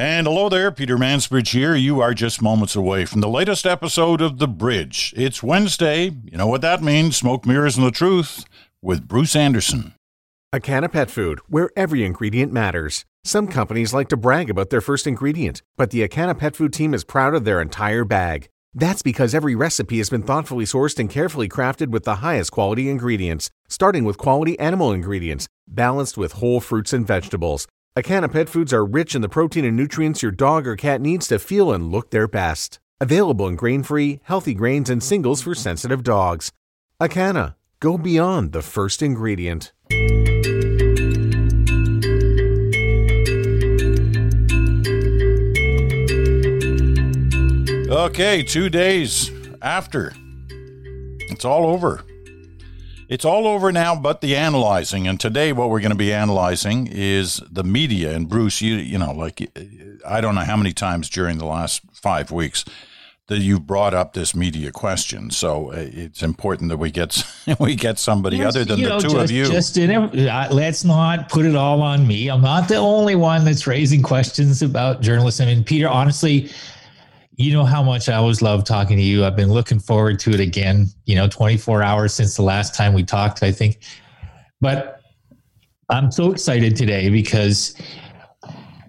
And hello there, Peter Mansbridge here. You are just moments away from the latest episode of The Bridge. It's Wednesday. You know what that means smoke, mirrors, and the truth with Bruce Anderson. Acana Pet Food, where every ingredient matters. Some companies like to brag about their first ingredient, but the Acana Pet Food team is proud of their entire bag. That's because every recipe has been thoughtfully sourced and carefully crafted with the highest quality ingredients, starting with quality animal ingredients, balanced with whole fruits and vegetables. Acana Pet Foods are rich in the protein and nutrients your dog or cat needs to feel and look their best. Available in grain free, healthy grains and singles for sensitive dogs. Acana, go beyond the first ingredient. Okay, two days after. It's all over. It's all over now, but the analyzing. And today, what we're going to be analyzing is the media. And Bruce, you you know, like I don't know how many times during the last five weeks that you've brought up this media question. So uh, it's important that we get we get somebody yes, other than the know, two just, of you. Just in uh, let's not put it all on me. I'm not the only one that's raising questions about journalism. And Peter, honestly you know how much I always love talking to you. I've been looking forward to it again, you know, 24 hours since the last time we talked, I think. But I'm so excited today because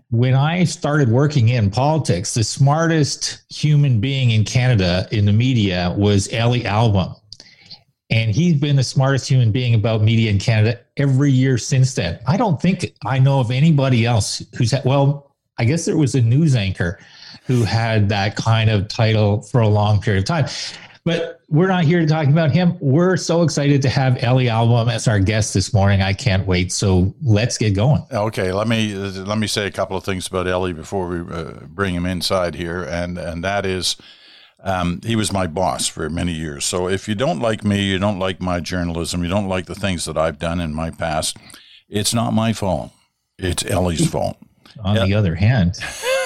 when I started working in politics, the smartest human being in Canada in the media was Elly Alboim. And he's been the smartest human being about media in Canada every year since then. I don't think I know of anybody else who's well, I guess there was a news anchor who had that kind of title for a long period of time. But we're not here to talk about him. We're so excited to have Elly Alboim as our guest this morning. I can't wait. So let's get going. Okay, let me let me say a couple of things about Elly before we uh, bring him inside here, and and that is. Um, he was my boss for many years. So if you don't like me, you don't like my journalism, you don't like the things that I've done in my past, it's not my fault. It's Elly's fault. On yep. the other hand,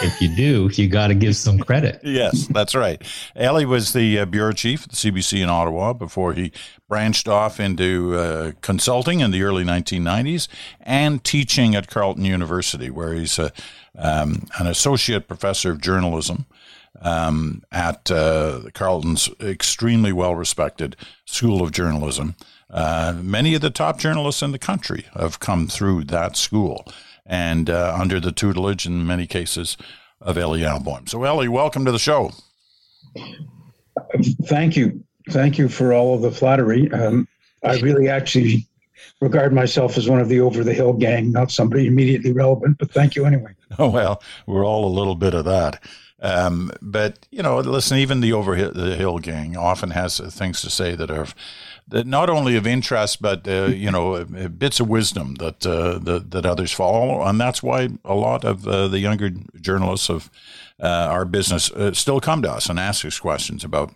if you do, you got to give some credit. yes, that's right. Elly was the uh, bureau chief at the CBC in Ottawa before he branched off into uh, consulting in the early 1990s and teaching at Carleton University, where he's a, um, an associate professor of journalism. Um, at uh, Carleton's extremely well respected School of Journalism. Uh, many of the top journalists in the country have come through that school and uh, under the tutelage, in many cases, of Elly Alboim. So, Elly, welcome to the show. Thank you. Thank you for all of the flattery. Um, I really actually regard myself as one of the over the hill gang, not somebody immediately relevant, but thank you anyway. Oh, well, we're all a little bit of that. Um, but, you know, listen, even the over the hill gang often has things to say that are not only of interest, but uh, you know, uh, bits of wisdom that, uh, that, that others follow, and that's why a lot of uh, the younger journalists of uh, our business uh, still come to us and ask us questions about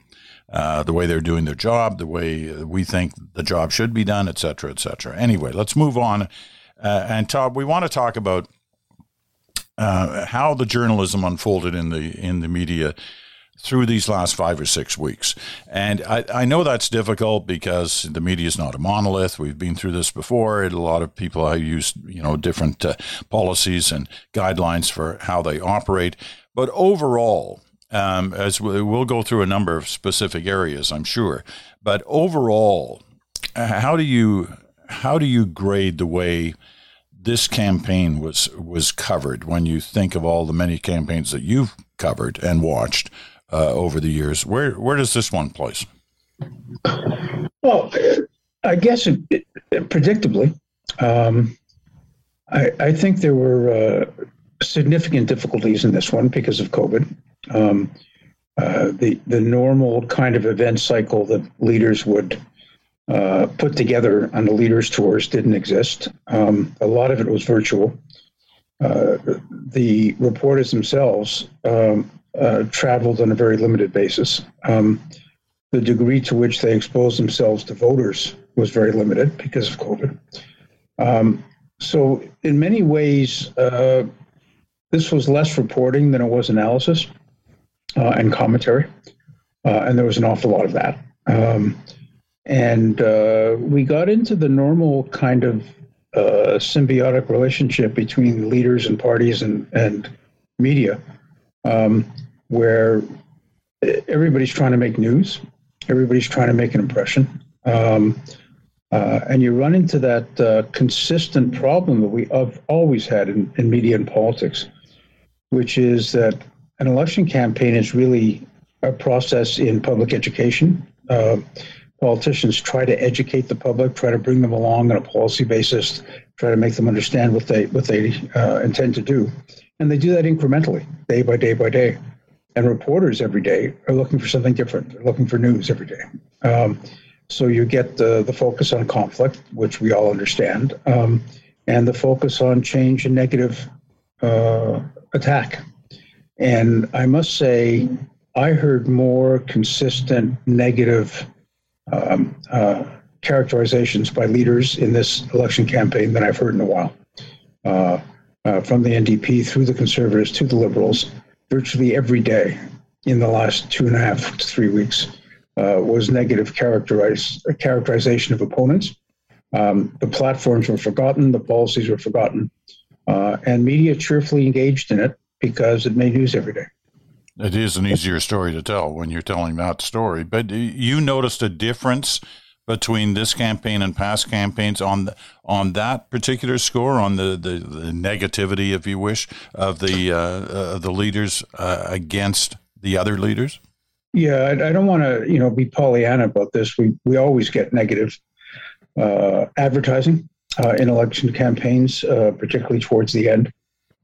the way they're doing their job, the way we think the job should be done, et cetera, et cetera. Anyway, let's move on. and Todd, we want to talk about how the journalism unfolded in the in the media through these last five or six weeks. And I, I know that's difficult because the media is not a monolith. We've been through this before. A lot of people used, you know, different uh, policies and guidelines for how they operate. But overall, um, as we, we'll go through a number of specific areas, I'm sure. But overall, how do you how do you grade the way this campaign was was covered when you think of all the many campaigns that you've covered and watched uh, over the years. Where where does this one place? Well, I guess it, it, predictably, um, I, I, think there were uh, significant difficulties in this one because of COVID. Um, uh, the the normal kind of event cycle that leaders would uh, put together on the leaders tours didn't exist. Um, a lot of it was virtual. Uh, the reporters themselves um, uh, traveled on a very limited basis. Um, the degree to which they exposed themselves to voters was very limited because of COVID. Um, so, in many ways, uh, this was less reporting than it was analysis uh, and commentary, uh, and there was an awful lot of that. Um, and uh, we got into the normal kind of uh, symbiotic relationship between leaders and parties and and media, um, where everybody's trying to make news, everybody's trying to make an impression. Um, uh, and you run into that uh, consistent problem that we have always had in, in media and politics, which is that an election campaign is really a process in public education. Uh, politicians try to educate the public, try to bring them along on a policy basis, try to make them understand what they what they uh, intend to do, and they do that incrementally, day by day by day. And reporters every day are looking for something different. They're looking for news every day. Um, so you get the, the focus on conflict, which we all understand, um, and the focus on change and negative uh, attack. And I must say, I heard more consistent negative um, uh, characterizations by leaders in this election campaign than I've heard in a while. Uh, uh from the NDP through the Conservatives to the Liberals, virtually every day in the last two and a half to three weeks uh, was negative characterize, characterization of opponents. Um, the platforms were forgotten, the policies were forgotten, uh, and media cheerfully engaged in it because it made news every day. It is an easier story to tell when you're telling that story. But you noticed a difference between this campaign and past campaigns on the, on that particular score, on the, the, the negativity, if you wish, of the uh, uh, the leaders uh, against the other leaders. Yeah, I, I don't want to, you know, be Pollyanna about this. We we always get negative uh, advertising uh, in election campaigns, uh, particularly towards the end,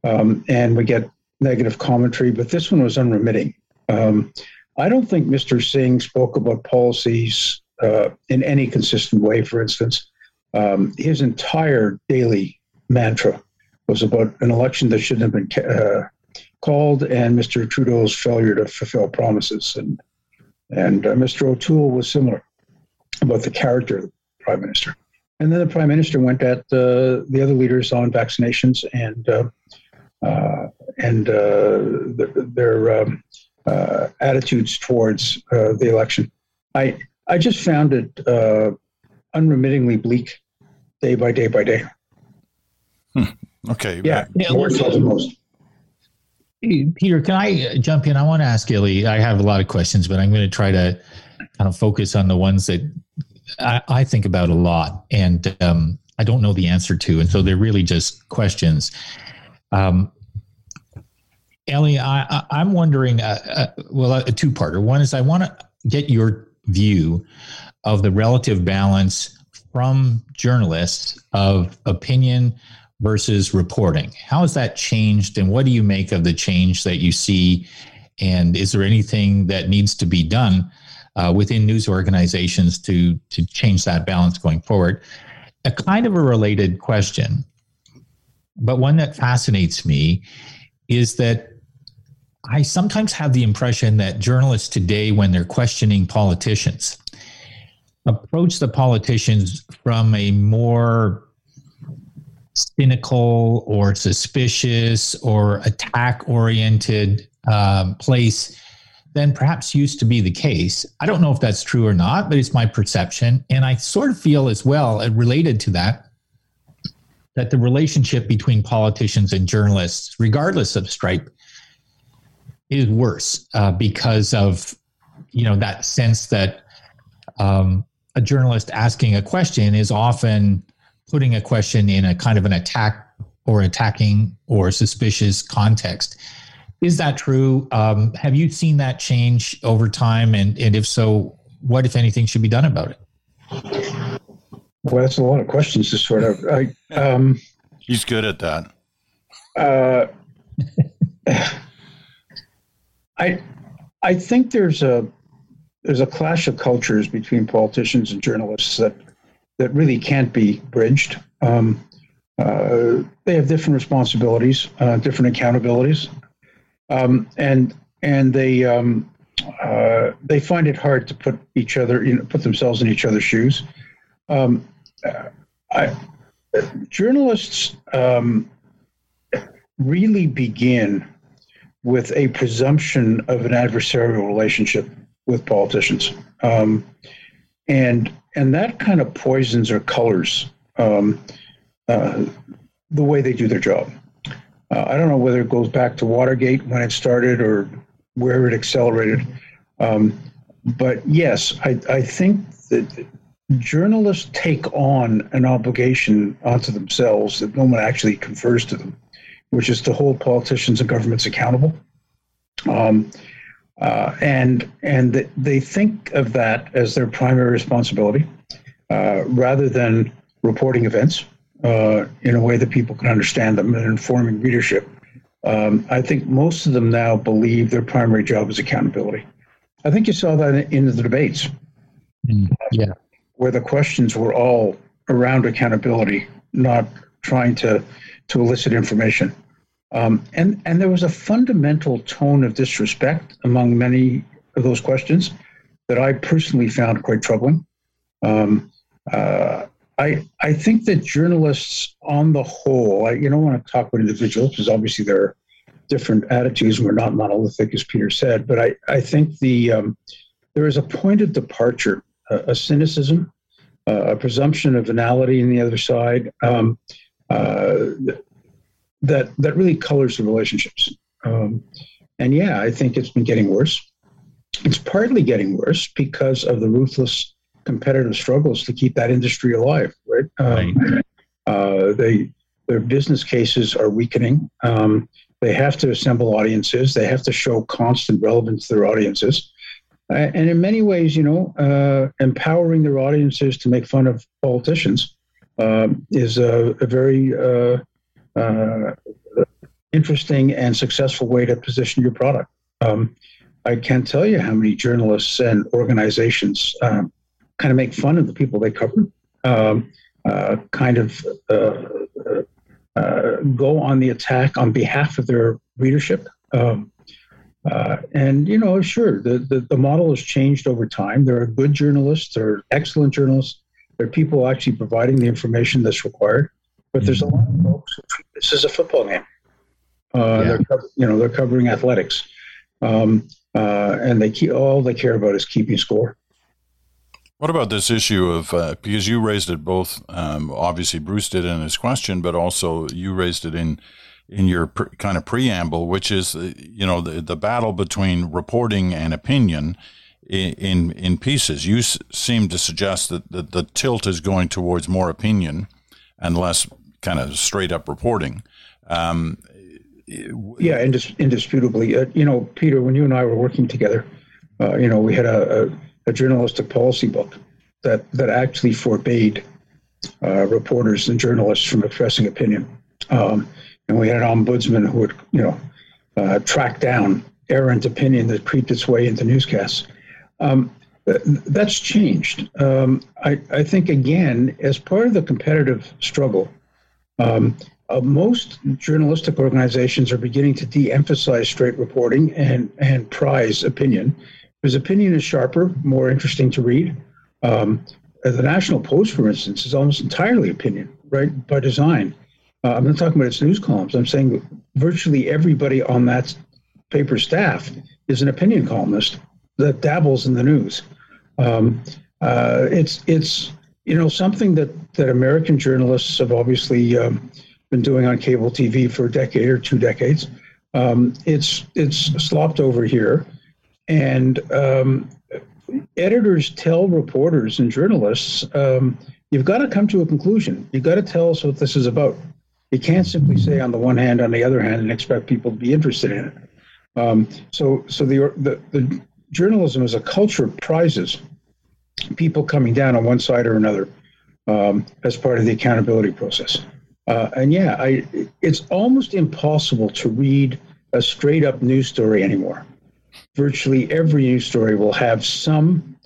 um, and we get negative commentary. But this one was unremitting. Um, I don't think Mr. Singh spoke about policies uh, in any consistent way. For instance, um, his entire daily mantra was about an election that shouldn't have been uh, called and Mr. Trudeau's failure to fulfill promises. And, and uh, Mr. O'Toole was similar about the character of the prime minister. And then the prime minister went at uh, the other leaders on vaccinations and uh, and uh, their um, attitudes towards the election. I I just found it unremittingly bleak, day by day by day. Hmm. Okay. Yeah, yeah more so than most. Peter, can I jump in? I want to ask Elly. I have a lot of questions, but I'm going to try to kind of focus on the ones that I, I think about a lot and um, I don't know the answer to. And so they're really just questions. Um, Elly, I, am wondering, uh, uh, well, a two parter. One is I want to get your view of the relative balance from journalists of opinion versus reporting. How has that changed, and what do you make of the change that you see? And is there anything that needs to be done uh, within news organizations to to change that balance going forward? A kind of a related question, but one that fascinates me is that I sometimes have the impression that journalists today, when they're questioning politicians, approach the politicians from a more cynical or suspicious or attack oriented um, place than perhaps used to be the case. I don't know if that's true or not, but it's my perception. And I sort of feel as well, uh, related to that, that the relationship between politicians and journalists, regardless of stripe, is worse uh, because of you know that sense that um, a journalist asking a question is often putting a question in a kind of an attack or attacking or suspicious context. Is that true? Um, have you seen that change over time? And, and if so, what, if anything, should be done about it? Well, that's a lot of questions to sort of. I, um, He's good at that. Uh, I, I think there's a there's a clash of cultures between politicians and journalists that that really can't be bridged. Um, uh, they have different responsibilities, uh, different accountabilities, um, and and they um, uh, they find it hard to put each other, you know, put themselves in each other's shoes. Um, I, journalists um, really begin with a presumption of an adversarial relationship with politicians. Um, and and that kind of poisons or colors um, uh, the way they do their job. Uh, I don't know whether it goes back to Watergate when it started or where it accelerated. Um, but yes, I, I think that journalists take on an obligation onto themselves that no one actually confers to them, which is to hold politicians and governments accountable. Um, uh, and and they think of that as their primary responsibility, uh, rather than reporting events uh, in a way that people can understand them and informing readership. Um, I think most of them now believe their primary job is accountability. I think you saw that in the debates. Mm, yeah. Where the questions were all around accountability, not trying to, to elicit information. Um, and, and there was a fundamental tone of disrespect among many of those questions that I personally found quite troubling. Um, uh, I, I think that journalists on the whole, I, you don't want to talk about individuals because obviously there are different attitudes and we're not monolithic, as Peter said, but I, I think the um, there is a point of departure, a, a cynicism, uh, a presumption of venality in the other side um, uh, that, that really colors the relationships. Um, and yeah, I think it's been getting worse. It's partly getting worse because of the ruthless competitive struggles to keep that industry alive. Right? Um, right. Uh, they their business cases are weakening. Um, they have to assemble audiences. They have to show constant relevance to their audiences. Uh, and in many ways, you know, uh, empowering their audiences to make fun of politicians is a, a very uh, uh, interesting and successful way to position your product. Um, I can't tell you how many journalists and organizations um, kind of make fun of the people they cover, um, uh, kind of uh, uh, go on the attack on behalf of their readership. Um, uh, and you know, sure, the, the, the model has changed over time. There are good journalists, there are excellent journalists, there are people actually providing the information that's required. But there's a lot of folks this is a football game. Uh, yeah. They're you know they're covering athletics, um, uh, and they keep all they care about is keeping score. What about this issue of uh, because you raised it both? Um, obviously, Bruce did in his question, but also you raised it in in your pre- kind of preamble, which is uh, you know the, the battle between reporting and opinion in in, pieces. You s- seem to suggest that, that the tilt is going towards more opinion and less kind of straight up reporting. Um, yeah, indis- indisputably. Uh, you know, Peter, when you and I were working together, uh, you know, we had a, a a journalistic policy book that that actually forbade uh, reporters and journalists from expressing opinion. Um, and we had an ombudsman who would, you know, uh, track down errant opinion that creeped its way into newscasts. Um, that's changed. Um, I, I, think, again, as part of the competitive struggle, um, uh, most journalistic organizations are beginning to de emphasize straight reporting and, and prize opinion because opinion is sharper, more interesting to read. Um, the National Post, for instance, is almost entirely opinion, right, by design. Uh, I'm not talking about its news columns. I'm saying virtually everybody on that paper staff is an opinion columnist that dabbles in the news. Um, uh, it's it's you know something that that American journalists have obviously um, been doing on cable TV for a decade or two decades. Um, it's it's slopped over here. And um, editors tell reporters and journalists, um, you've got to come to a conclusion. You've got to tell us what this is about. You can't simply say on the one hand, on the other hand, and expect people to be interested in it. Um, so, so the, the, the journalism as a culture prizes people coming down on one side or another um, as part of the accountability process. Uh, and yeah, I, it's almost impossible to read a straight up news story anymore virtually every news story will have some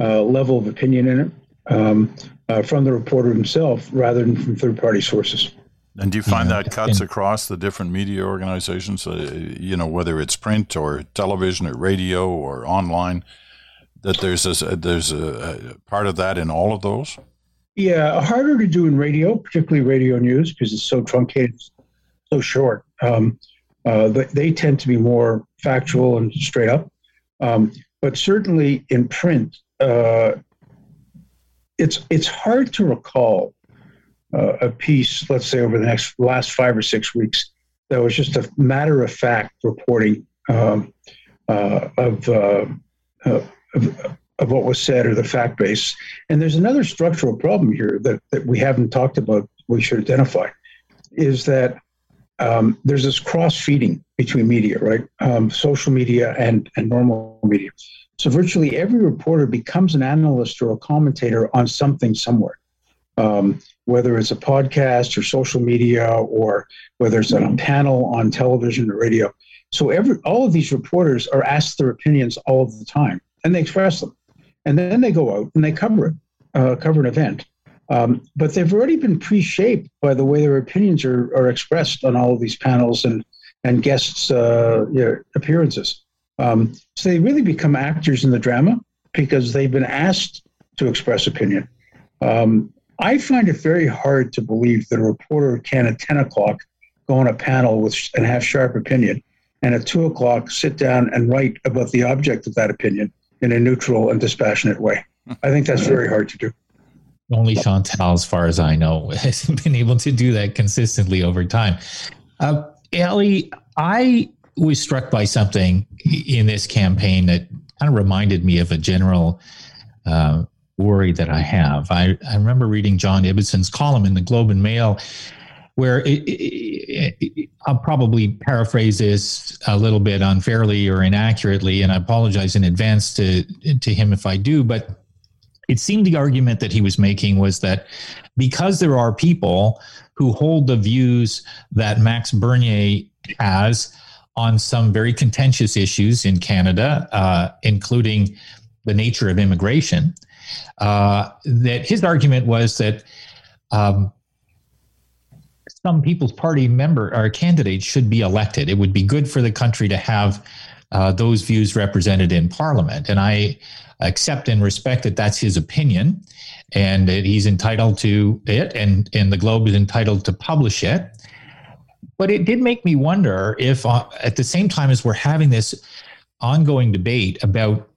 uh, level of opinion in it um, uh, from the reporter himself rather than from third party sources. And do you find that cuts across the different media organizations, uh, you know, whether it's print or television or radio or online, that there's a, there's a, a part of that in all of those? Yeah, harder to do in radio, particularly radio news, because it's so truncated, so short. Um, uh, they tend to be more factual and straight up. Um, but certainly in print, uh, it's it's hard to recall uh, a piece, let's say over the next last five or six weeks, that was just a matter of fact reporting um, uh, of, uh, uh, of, of what was said or the fact base. And there's another structural problem here that, that we haven't talked about. We should identify is that um, there's this cross feeding between media, right? Um, social media and, and normal media. So virtually every reporter becomes an analyst or a commentator on something somewhere, um, whether it's a podcast or social media or whether it's on a panel on television or radio. So every all of these reporters are asked their opinions all of the time, and they express them, and then they go out and they cover it, uh, cover an event. Um, but they've already been pre-shaped by the way their opinions are, are expressed on all of these panels and and guests' uh, appearances. Um, so they really become actors in the drama because they've been asked to express opinion. Um, I find it very hard to believe that a reporter can at 10 o'clock go on a panel with and have sharp opinion, and at two o'clock sit down and write about the object of that opinion in a neutral and dispassionate way. I think that's very hard to do. Only Chantal, as far as I know, has been able to do that consistently over time. Uh, Elly, I was struck by something in this campaign that kind of reminded me of a general uh, worry that I have. I, I remember reading John Ibbitson's column in the Globe and Mail, where it, it, it, I'll probably paraphrase this a little bit unfairly or inaccurately, and I apologize in advance to to him if I do. But it seemed the argument that he was making was that because there are people who hold the views that Max Bernier has on some very contentious issues in Canada, uh, including the nature of immigration. Uh, that his argument was that um, some People's Party member or candidate should be elected. It would be good for the country to have uh, those views represented in Parliament, and I accept and respect that that's his opinion, and that he's entitled to it, and and the Globe is entitled to publish it. But it did make me wonder if, uh, at the same time as we're having this ongoing debate about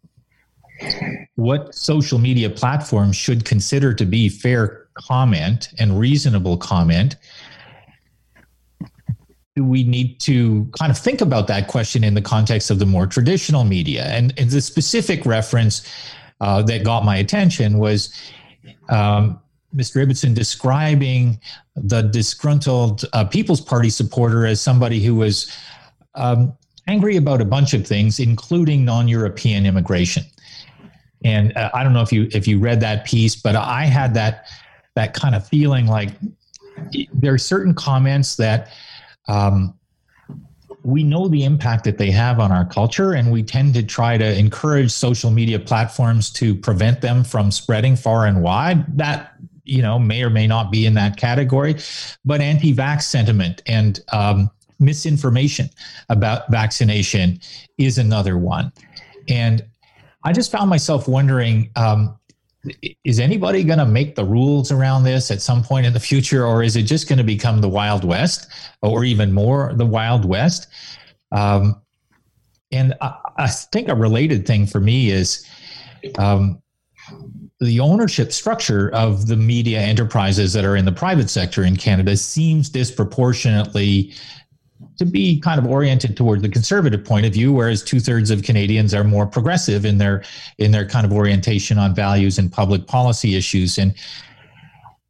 what social media platforms should consider to be fair comment and reasonable comment, we need to kind of think about that question in the context of the more traditional media? And, and the specific reference uh, that got my attention was um, Mr. Ibbitson describing the disgruntled uh, People's Party supporter as somebody who was um, angry about a bunch of things, including non-European immigration. And uh, I don't know if you if you read that piece, but I had that that kind of feeling like there are certain comments that um, we know the impact that they have on our culture, and we tend to try to encourage social media platforms to prevent them from spreading far and wide. That you know may or may not be in that category, but anti-vax sentiment and um, misinformation about vaccination is another one. And I just found myself wondering. Um, is anybody going to make the rules around this at some point in the future, or is it just going to become the Wild West, or even more the Wild West? Um, and I, I, think a related thing for me is um, the ownership structure of the media enterprises that are in the private sector in Canada seems disproportionately to be kind of oriented toward the conservative point of view, whereas two thirds of Canadians are more progressive in their in their kind of orientation on values and public policy issues. And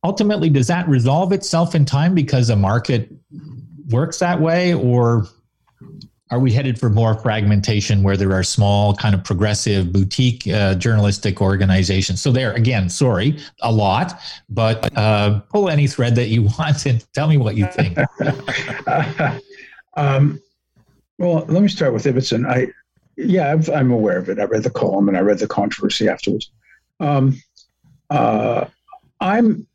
ultimately, does that resolve itself in time because a market works that way, or are we headed for more fragmentation where there are small kind of progressive boutique uh, journalistic organizations? So there again sorry a lot but uh, pull any thread that you want and tell me what you think um, well let me start with ibbitson i yeah i am aware of it. I read the column and i read the controversy afterwards. Um, uh, i'm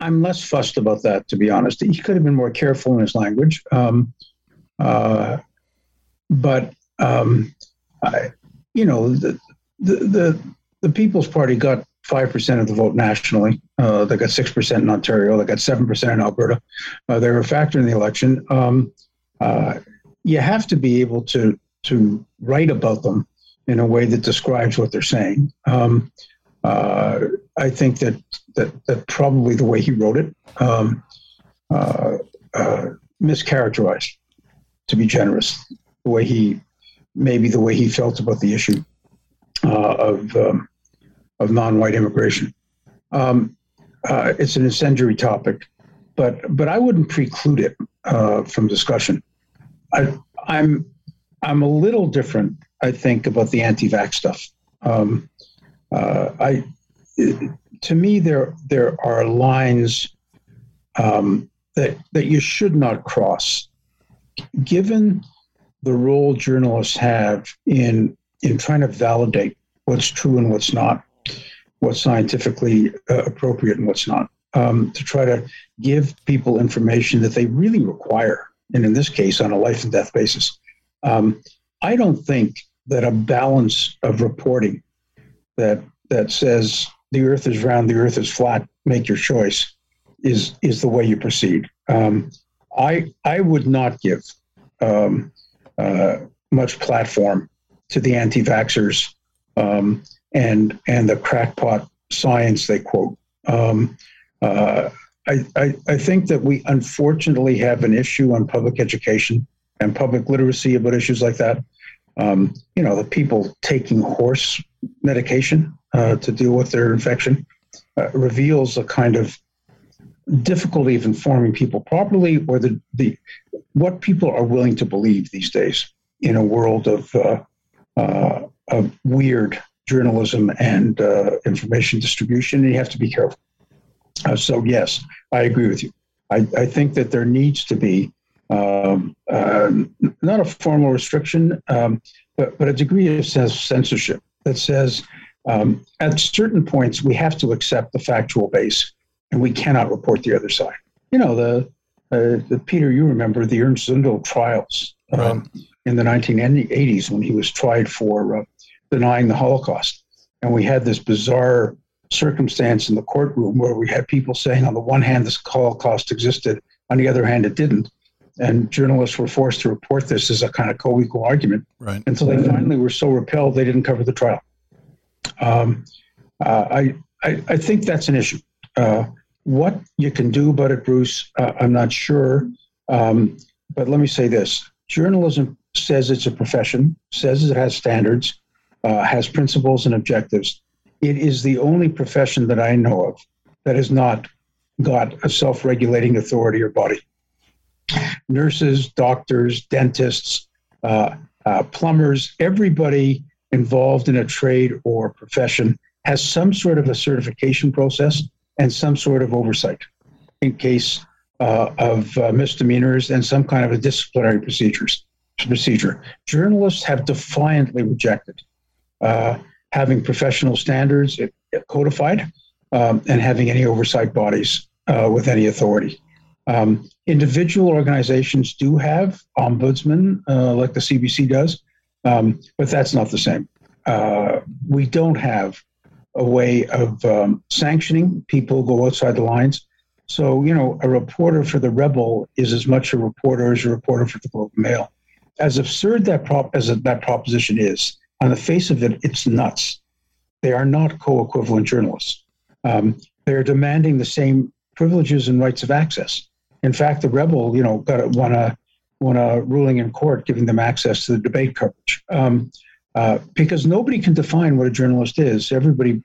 i'm less fussed about that to be honest. He could have been more careful in his language. Um, uh, but um, I, you know, the, the, the the People's Party got five percent of the vote nationally. Uh, they got six percent in Ontario. They got seven percent in Alberta. Uh, they were a factor in the election. Um, uh, you have to be able to to write about them in a way that describes what they're saying. Um, uh, I think that that that probably the way he wrote it um, uh, uh, mischaracterized, to be generous, the way he maybe the way he felt about the issue of um, of non-white immigration. Um, uh, it's an incendiary topic, but but I wouldn't preclude it uh, from discussion. I, I'm I'm a little different, I think, about the anti-vax stuff. Um, uh, I to me there there are lines um, that that you should not cross, given the role journalists have in in trying to validate what's true and what's not, what's scientifically uh, appropriate and what's not, um, to try to give people information that they really require, and in this case, on a life and death basis. Um, I don't think that a balance of reporting that that says the Earth is round, the Earth is flat, make your choice, is is the way you proceed. Um, I I would not give um, uh, much platform to the anti-vaxxers um, and and the crackpot science they quote. Um, uh, I, I, I think that we unfortunately have an issue on public education and public literacy about issues like that. Um, you know, the people taking horse medication uh, to deal with their infection uh, reveals a kind of difficulty of informing people properly, or the, the what people are willing to believe these days in a world of uh, uh, of weird journalism and uh, information distribution, and you have to be careful. Uh, so, yes, I agree with you. I, I think that there needs to be um, uh, not a formal restriction, um, but, but a degree of censorship that says um, at certain points we have to accept the factual base and we cannot report the other side. You know, the, uh, the Peter, you remember the Ernst Zundel trials um, right. in the 1980s when he was tried for uh, denying the Holocaust. And we had this bizarre circumstance in the courtroom where we had people saying, on the one hand, this Holocaust existed, on the other hand, it didn't. And journalists were forced to report this as a kind of co equal argument right. And so they finally were so repelled they didn't cover the trial. Um, uh, I, I, I, think that's an issue. Uh, what you can do about it, Bruce, uh, I'm not sure. Um, but let me say this journalism says it's a profession, says it has standards, uh, has principles and objectives. It is the only profession that I know of that has not got a self regulating authority or body. Nurses, doctors, dentists, uh, uh, plumbers, everybody involved in a trade or profession has some sort of a certification process and some sort of oversight in case uh, of uh, misdemeanors and some kind of a disciplinary procedures procedure. Journalists have defiantly rejected uh, having professional standards codified um, and having any oversight bodies uh, with any authority. Um, individual organizations do have ombudsmen, uh, like the CBC does, um, but that's not the same. Uh, we don't have a way of um, sanctioning people who go outside the lines. So, you know, a reporter for the Rebel is as much a reporter as a reporter for the Globe Mail. As absurd that prop as that proposition is, on the face of it, it's nuts. They are not co-equivalent journalists. Um, they are demanding the same privileges and rights of access. In fact, the Rebel, you know, got won a won a ruling in court giving them access to the debate coverage. Um, uh, because nobody can define what a journalist is. Everybody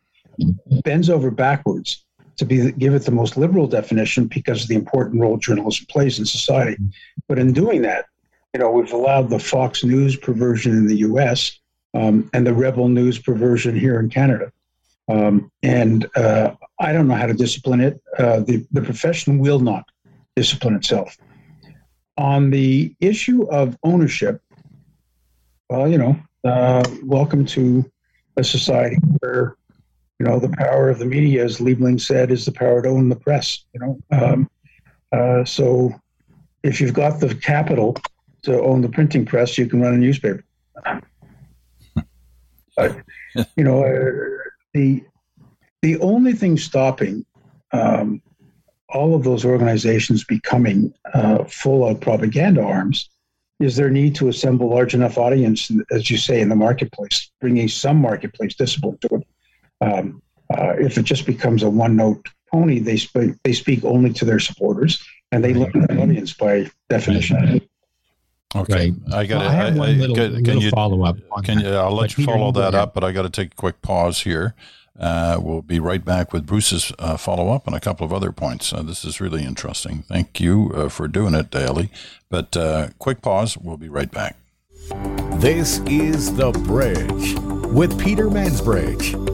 bends over backwards to be give it the most liberal definition because of the important role journalism plays in society. But in doing that, you know, we've allowed the Fox News perversion in the U.S. Um, and the Rebel News perversion here in Canada. Um, and uh, I don't know how to discipline it. Uh, the the profession will not discipline itself. On the issue of ownership, well, you know, uh, welcome to a society where you know the power of the media, as Liebling said, is the power to own the press. You know, um, uh, so if you've got the capital to own the printing press, you can run a newspaper. Uh, you know, uh, the the only thing stopping um, all of those organizations becoming uh, full of propaganda arms is their need to assemble large enough audience, as you say, in the marketplace, bringing some marketplace discipline to it. Um, uh, if it just becomes a one-note pony, they speak they speak only to their supporters, and they limit the audience by definition. Okay, Right. I got Well, I have one little, little follow-up on Can that. you? I'll let But you follow that ahead. up, but I got to take a quick pause here. Uh, we'll be right back with Bruce's uh, follow up and a couple of other points. Uh, this is really interesting. Thank you uh, for doing it, Daly. But uh, quick pause. We'll be right back. This is The Bridge with Peter Mansbridge.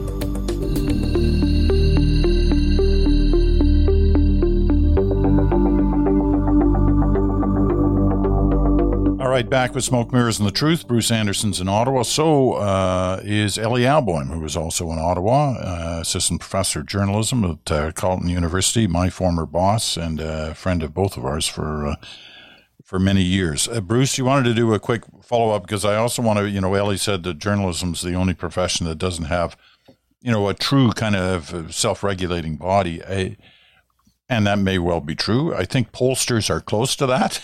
Right, back with Smoke Mirrors and the Truth. Bruce Anderson's in Ottawa. So uh, is Elly Alboim, who is also in Ottawa, uh, assistant professor of journalism at uh, Carleton University, my former boss and a friend of both of ours for uh, for many years. Uh, Bruce, you wanted to do a quick follow up because I also want to, you know, Elly said that journalism's the only profession that doesn't have, you know, a true kind of self regulating body. I, and that may well be true. I think pollsters are close to that,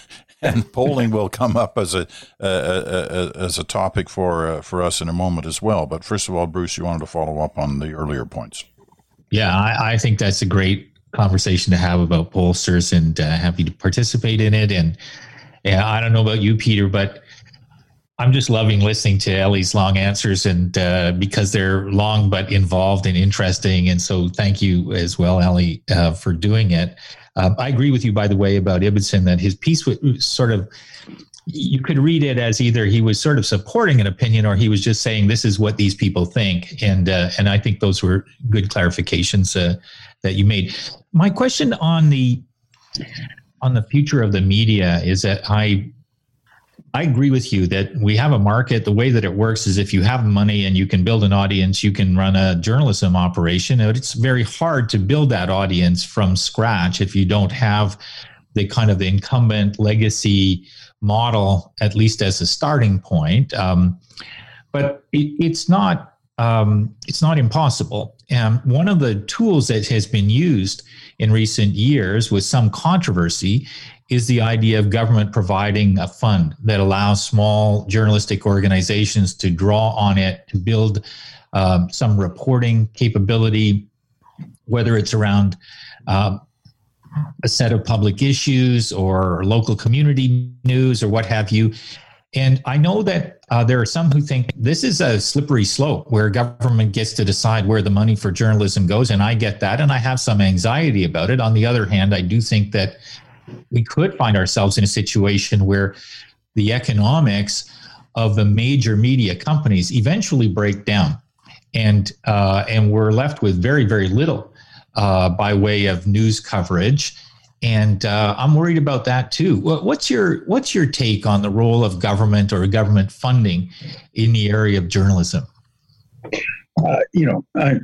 and polling will come up as a, a, a, a as a topic for uh, for us in a moment as well. But first of all, Bruce, you wanted to follow up on the earlier points. Yeah, I, I think that's a great conversation to have about pollsters and uh, happy to participate in it. And yeah, I don't know about you, Peter, but I'm just loving listening to Elly's long answers and uh, because they're long but involved and interesting. And so thank you as well, Elly, uh, for doing it. Um, I agree with you, by the way, about Ibbitson that his piece was sort of you could read it as either he was sort of supporting an opinion or he was just saying this is what these people think. And uh, and I think those were good clarifications uh, that you made. My question on the on the future of the media is that I I agree with you that we have a market. The way that it works is if you have money and you can build an audience, you can run a journalism operation. It's very hard to build that audience from scratch if you don't have the kind of the incumbent legacy model, at least as a starting point. Um, but it, it's not um, it's not impossible. And one of the tools that has been used in recent years with some controversy is the idea of government providing a fund that allows small journalistic organizations to draw on it to build um, some reporting capability, whether it's around um, a set of public issues or local community news or what have you. And I know that uh, there are some who think this is a slippery slope where government gets to decide where the money for journalism goes. And I get that. And I have some anxiety about it. On the other hand, I do think that we could find ourselves in a situation where the economics of the major media companies eventually break down. And, uh, and we're left with very, very little uh, by way of news coverage and uh, I'm worried about that too. What's your What's your take on the role of government or government funding in the area of journalism? Uh, you know, I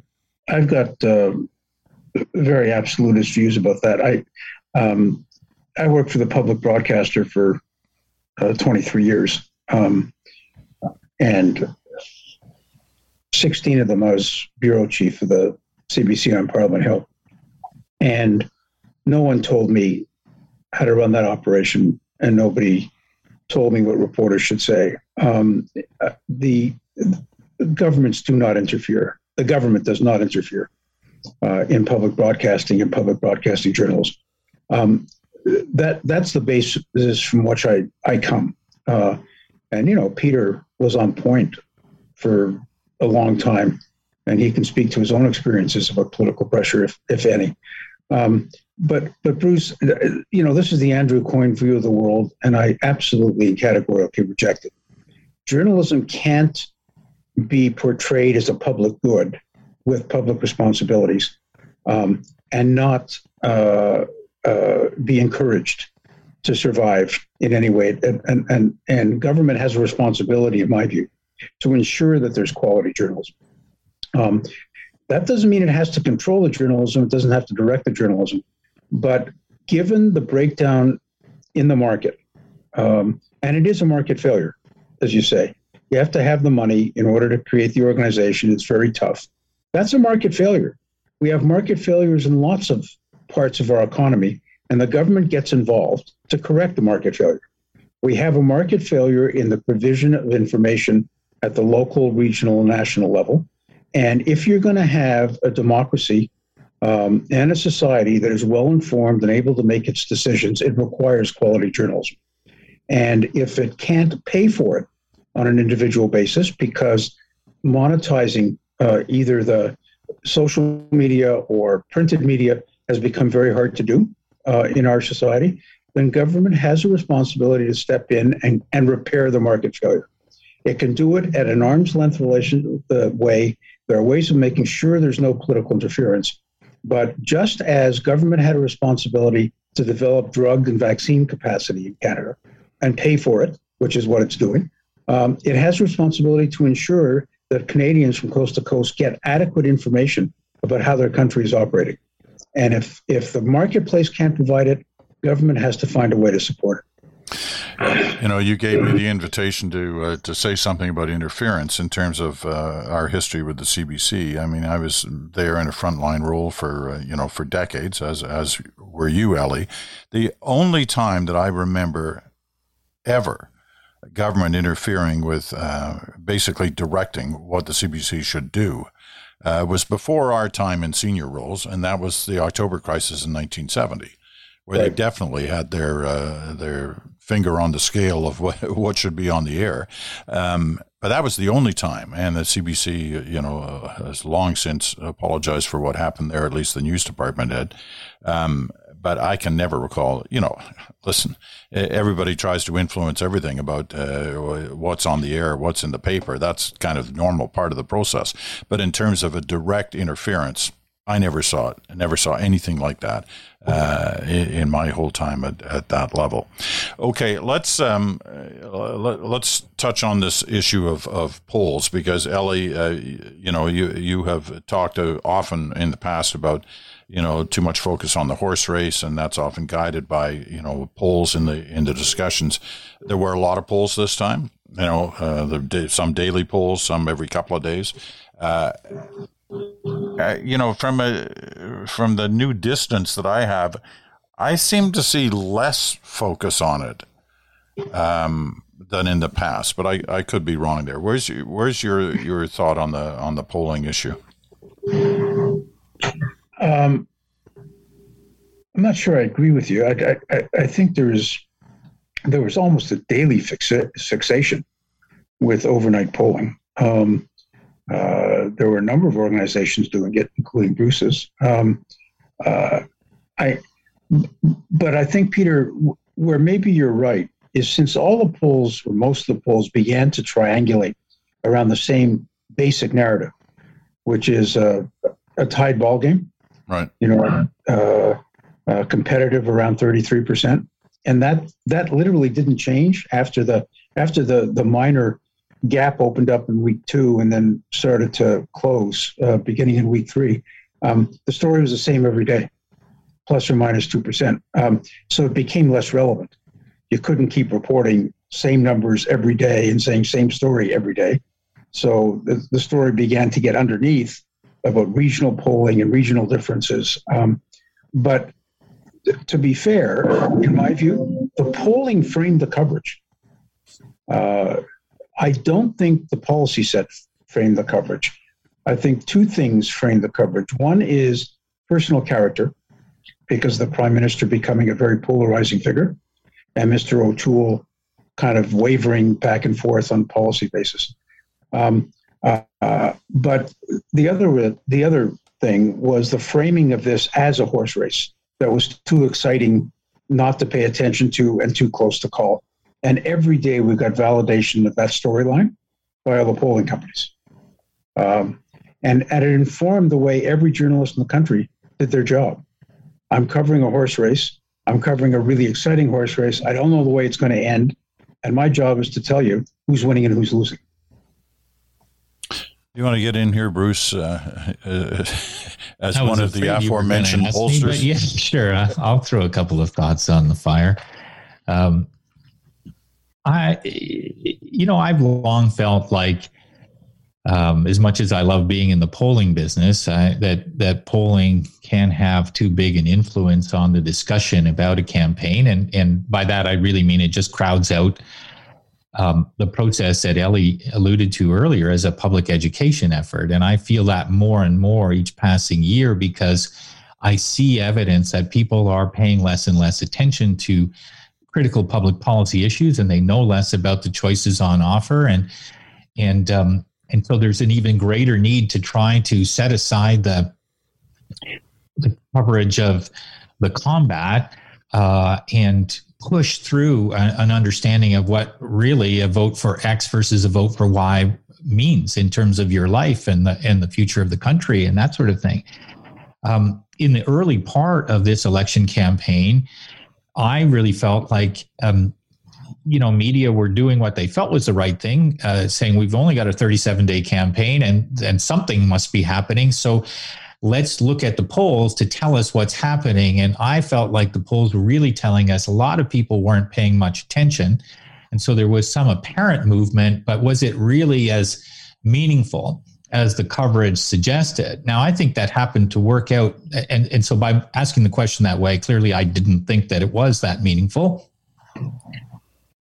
I've got uh, very absolutist views about that. I um, I worked for the public broadcaster for uh, 23 years, um, and 16 of them I was bureau chief of the CBC on Parliament Hill, and no one told me how to run that operation, and nobody told me what reporters should say. Um, the, the governments do not interfere. The government does not interfere uh, in public broadcasting and public broadcasting journalism. Um, that that's the basis from which I I come. Uh, and you know, Peter was on point for a long time, and he can speak to his own experiences about political pressure, if if any. Um, but but Bruce, you know, this is the Andrew Coyne view of the world, and I absolutely categorically reject it. Journalism can't be portrayed as a public good with public responsibilities, um, and not uh, uh, be encouraged to survive in any way. And, and and government has a responsibility, in my view, to ensure that there's quality journalism. Um, that doesn't mean it has to control the journalism. It doesn't have to direct the journalism. But given the breakdown in the market, um, and it is a market failure, as you say, you have to have the money in order to create the organization. It's very tough. That's a market failure. We have market failures in lots of parts of our economy, and the government gets involved to correct the market failure. We have a market failure in the provision of information at the local, regional, national level. And if you're going to have a democracy um, and a society that is well informed and able to make its decisions, it requires quality journalism. And if it can't pay for it on an individual basis because monetizing uh, either the social media or printed media has become very hard to do uh, in our society, then government has a responsibility to step in and, and repair the market failure. It can do it at an arm's length relation uh, way. There are ways of making sure there's no political interference. But just as government had a responsibility to develop drug and vaccine capacity in Canada and pay for it, which is what it's doing, um, it has responsibility to ensure that Canadians from coast to coast get adequate information about how their country is operating. And if if the marketplace can't provide it, government has to find a way to support it. You know, you gave me the invitation to uh, to say something about interference in terms of uh, our history with the CBC. I mean, I was there in a frontline role for uh, you know for decades, as as were you, Elly. The only time that I remember ever government interfering with uh, basically directing what the CBC should do uh, was before our time in senior roles, and that was the October crisis in 1970 where right. they definitely had their uh, their finger on the scale of what what should be on the air. Um, but that was the only time, and the CBC, you know, uh, has long since apologized for what happened there. At least the news department had. Um, but I can never recall. You know, listen, everybody tries to influence everything about uh, what's on the air, what's in the paper. That's kind of the normal part of the process. But in terms of a direct interference, I never saw it. I never saw anything like that uh, in, in, my whole time at, at that level. Okay, let's um, let, us touch on this issue of, of polls because Elly, uh, you know, you you have talked often in the past about you know too much focus on the horse race, and that's often guided by you know polls in the in the discussions. There were a lot of polls this time. You know, uh, some daily polls, some every couple of days. Uh, uh, you know, from a from the new distance that I have, I seem to see less focus on it um, than in the past. But I, I could be wrong there. Where's your, where's your your thought on the on the polling issue? Um, I'm not sure I agree with you. I, I, I think there's there was almost a daily fixa- fixation with overnight polling. Um, uh, there were a number of organizations doing it, including Bruce's. Um, uh, I, but I think Peter, where maybe you're right, is since all the polls or most of the polls began to triangulate around the same basic narrative, which is a, a tied ball game. Right. You know, uh, uh competitive around 33 percent, and that that literally didn't change after the after the the minor gap opened up in week two and then started to close uh, beginning in week three. Um, the story was the same every day, plus or minus 2%. Um, so it became less relevant. You couldn't keep reporting same numbers every day and saying same story every day. So the, the story began to get underneath about regional polling and regional differences. Um, but to be fair, in my view, the polling framed the coverage. Uh, I don't think the policy set framed the coverage. I think two things frame the coverage. One is personal character, because the prime minister becoming a very polarizing figure, and Mr. O'Toole kind of wavering back and forth on policy basis. Um, uh, but the other the other thing was the framing of this as a horse race that was too exciting not to pay attention to and too close to call. And every day we've got validation of that storyline by all the polling companies. Um, and, and it informed the way every journalist in the country did their job. I'm covering a horse race. I'm covering a really exciting horse race. I don't know the way it's going to end. And my job is to tell you who's winning and who's losing. You want to get in here, Bruce, uh, uh, as one of the aforementioned pollsters? Me, yeah, sure. I'll throw a couple of thoughts on the fire. Um, I, you know, I've long felt like, um, as much as I love being in the polling business, I, that that polling can have too big an influence on the discussion about a campaign, and and by that I really mean it just crowds out um, the process that Elly alluded to earlier as a public education effort. And I feel that more and more each passing year because I see evidence that people are paying less and less attention to critical public policy issues and they know less about the choices on offer. And, and, um, and so there's an even greater need to try to set aside the, the coverage of the combat uh, and push through a, an understanding of what really a vote for X versus a vote for Y means in terms of your life and the and the future of the country and that sort of thing. Um, in the early part of this election campaign, I really felt like um, you know media were doing what they felt was the right thing, uh, saying we've only got a 37 day campaign and and something must be happening. So let's look at the polls to tell us what's happening. And I felt like the polls were really telling us a lot of people weren't paying much attention. And so there was some apparent movement, but was it really as meaningful as the coverage suggested? Now, I think that happened to work out. And, and so by asking the question that way, clearly I didn't think that it was that meaningful.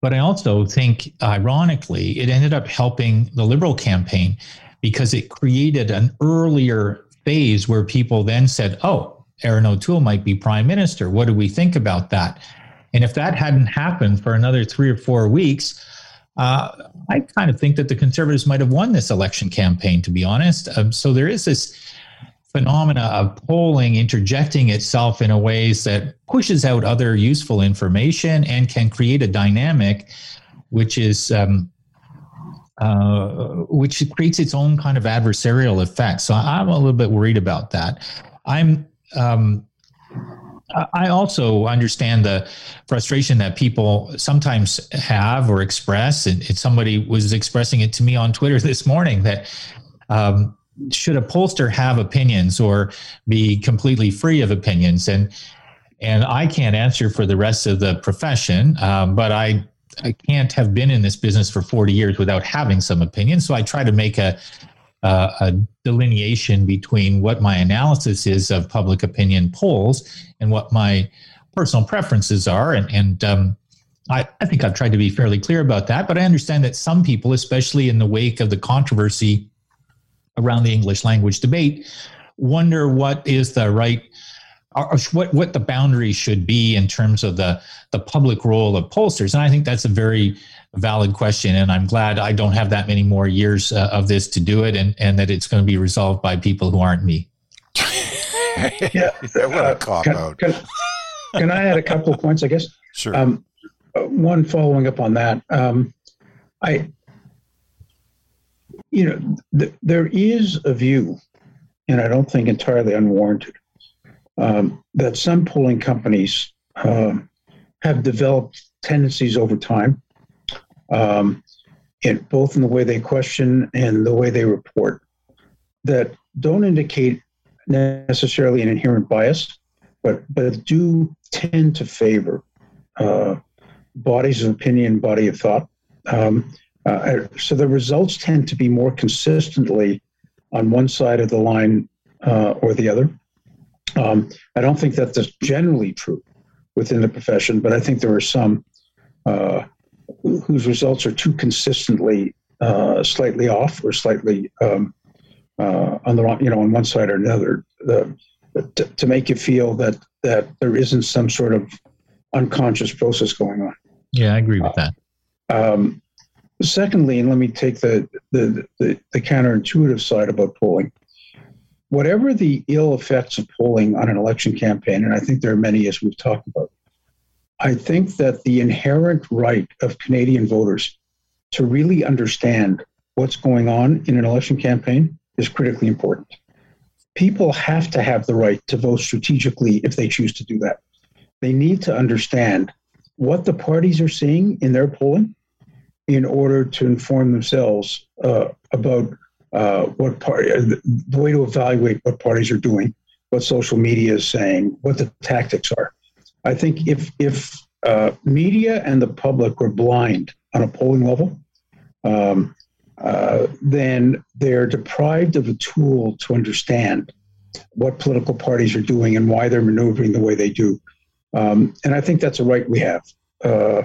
But I also think, ironically, it ended up helping the Liberal campaign because it created an earlier phase where people then said, oh, Erin O'Toole might be prime minister. What do we think about that? And if that hadn't happened for another three or four weeks, uh, I kind of think that the conservatives might have won this election campaign, to be honest. Um, so there is this phenomena of polling interjecting itself in a ways that pushes out other useful information and can create a dynamic which is um, uh, which creates its own kind of adversarial effect. So I'm a little bit worried about that. I'm. Um, I also understand the frustration that people sometimes have or express, and, somebody was expressing it to me on Twitter this morning that um, should a pollster have opinions or be completely free of opinions? And and I can't answer for the rest of the profession, um, but I I can't have been in this business for 40 years without having some opinion. So I try to make a, uh, a delineation between what my analysis is of public opinion polls and what my personal preferences are. And, and um, I, I think I've tried to be fairly clear about that. But I understand that some people, especially in the wake of the controversy around the English language debate, wonder what is the right or what what the boundaries should be in terms of the the public role of pollsters. And i think that's a very valid question. And i'm glad i don't have that many more years uh, of this to do it and and that it's going to be resolved by people who aren't me. Yeah what a cop can, out. can, can, i add a couple of points i guess? Sure. Um, uh, one following up on that um, i you know th- there is a view and i don't think entirely unwarranted um, that some polling companies um, have developed tendencies over time, um, in, both in the way they question and the way they report, that don't indicate necessarily an inherent bias, but but do tend to favor uh, bodies of opinion, body of thought. Um, uh, so the results tend to be more consistently on one side of the line uh, or the other. Um, I don't think that that's generally true within the profession, but I think there are some uh, whose results are too consistently uh, slightly off or slightly um, uh, on the wrong, you know, on one side or another, to, to, make you feel that that there isn't some sort of unconscious process going on. Yeah, I agree with that. Um, secondly, and let me take the, the the, the counterintuitive side about polling whatever the ill effects of polling on an election campaign, and I think there are many as we've talked about, I think that the inherent right of Canadian voters to really understand what's going on in an election campaign is critically important. People have to have the right to vote strategically if they choose to do that. They need to understand what the parties are seeing in their polling in order to inform themselves uh, about uh, what part, the way to evaluate what parties are doing, what social media is saying, what the tactics are. I think if if uh, media and the public were blind on a polling level, um, uh, then they're deprived of a tool to understand what political parties are doing and why they're maneuvering the way they do. Um, and I think that's a right we have. Uh,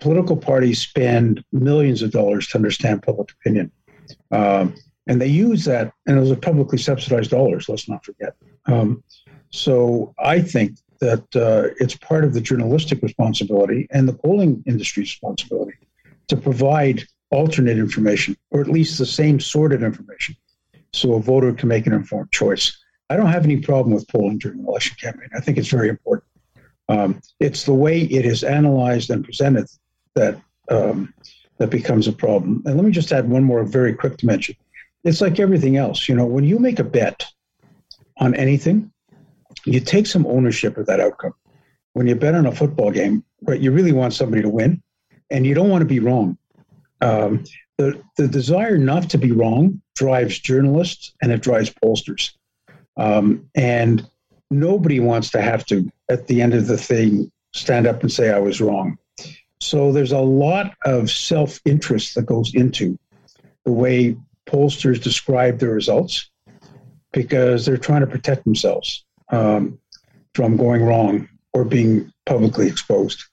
political parties spend millions of dollars to understand public opinion. Um, and they use that, and those are publicly subsidized dollars, let's not forget. Um, so I think that uh, it's part of the journalistic responsibility and the polling industry's responsibility to provide alternate information, or at least the same sort of information, so a voter can make an informed choice. I don't have any problem with polling during an election campaign. I think it's very important. Um, it's the way it is analyzed and presented that um, that becomes a problem. And let me just add one more very quick dimension. It's like everything else. You know, when you make a bet on anything, you take some ownership of that outcome. When you bet on a football game, right, you really want somebody to win, and you don't want to be wrong. Um, the the desire not to be wrong drives journalists and it drives pollsters, um, and nobody wants to have to at the end of the thing stand up and say I was wrong. So there's a lot of self interest that goes into the way pollsters describe their results because they're trying to protect themselves um, from going wrong or being publicly exposed.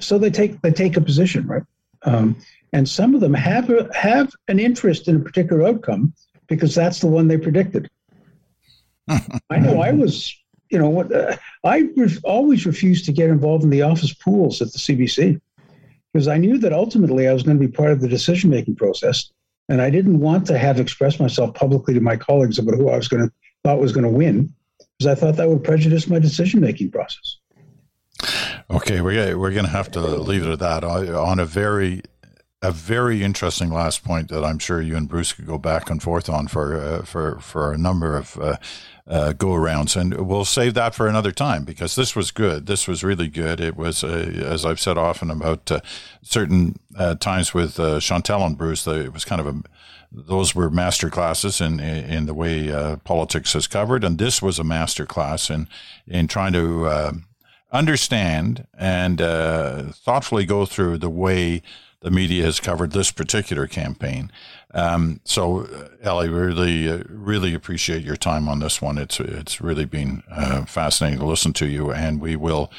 So they take they take a position, right? Um, and some of them have a, have an interest in a particular outcome because that's the one they predicted. I know I was, you know, what uh, I re- always refused to get involved in the office pools at the CBC because I knew that ultimately I was going to be part of the decision making process, and I didn't want to have expressed myself publicly to my colleagues about who I was going to thought was going to win because I thought that would prejudice my decision making process. Okay, we're we're going to have to leave it at that on a very a very interesting last point that I'm sure you and Bruce could go back and forth on for uh, for for a number of uh, uh, go arounds, and we'll save that for another time because this was good. This was really good. It was, uh, as I've said often about uh, certain uh, times with Chantal and Bruce, it was kind of a those were master classes in in the way politics is covered, and this was a master class in in trying to understand and thoughtfully go through the way the media has covered this particular campaign. Um, so, uh, Elly, really, uh, really appreciate your time on this one. It's it's really been uh, fascinating to listen to you, and we will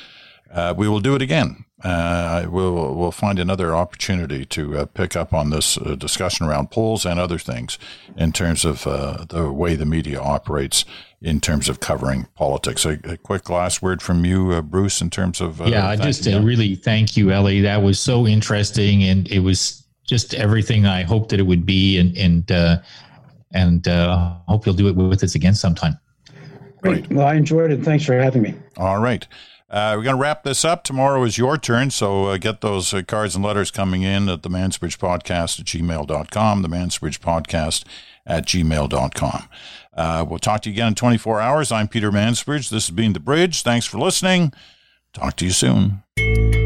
we will do it again uh, we'll we'll find another opportunity to uh, pick up on this uh, discussion around polls and other things in terms of uh, the way the media operates in terms of covering politics. A, a quick last word from you, uh, Bruce, in terms of uh, yeah, I just really thank you, Elly. That was so interesting, and it was just everything I hoped that it would be, and and and hope you'll do it with us again sometime. Great. Well, I enjoyed it. Thanks for having me. All right. Uh, we're going to wrap this up. Tomorrow is your turn, so uh, get those uh, cards and letters coming in at the Mansbridge Podcast at gmail.com, the Mansbridge Podcast at gmail.com. Uh, we'll talk to you again in 24 hours. I'm Peter Mansbridge. This has been The Bridge. Thanks for listening. Talk to you soon.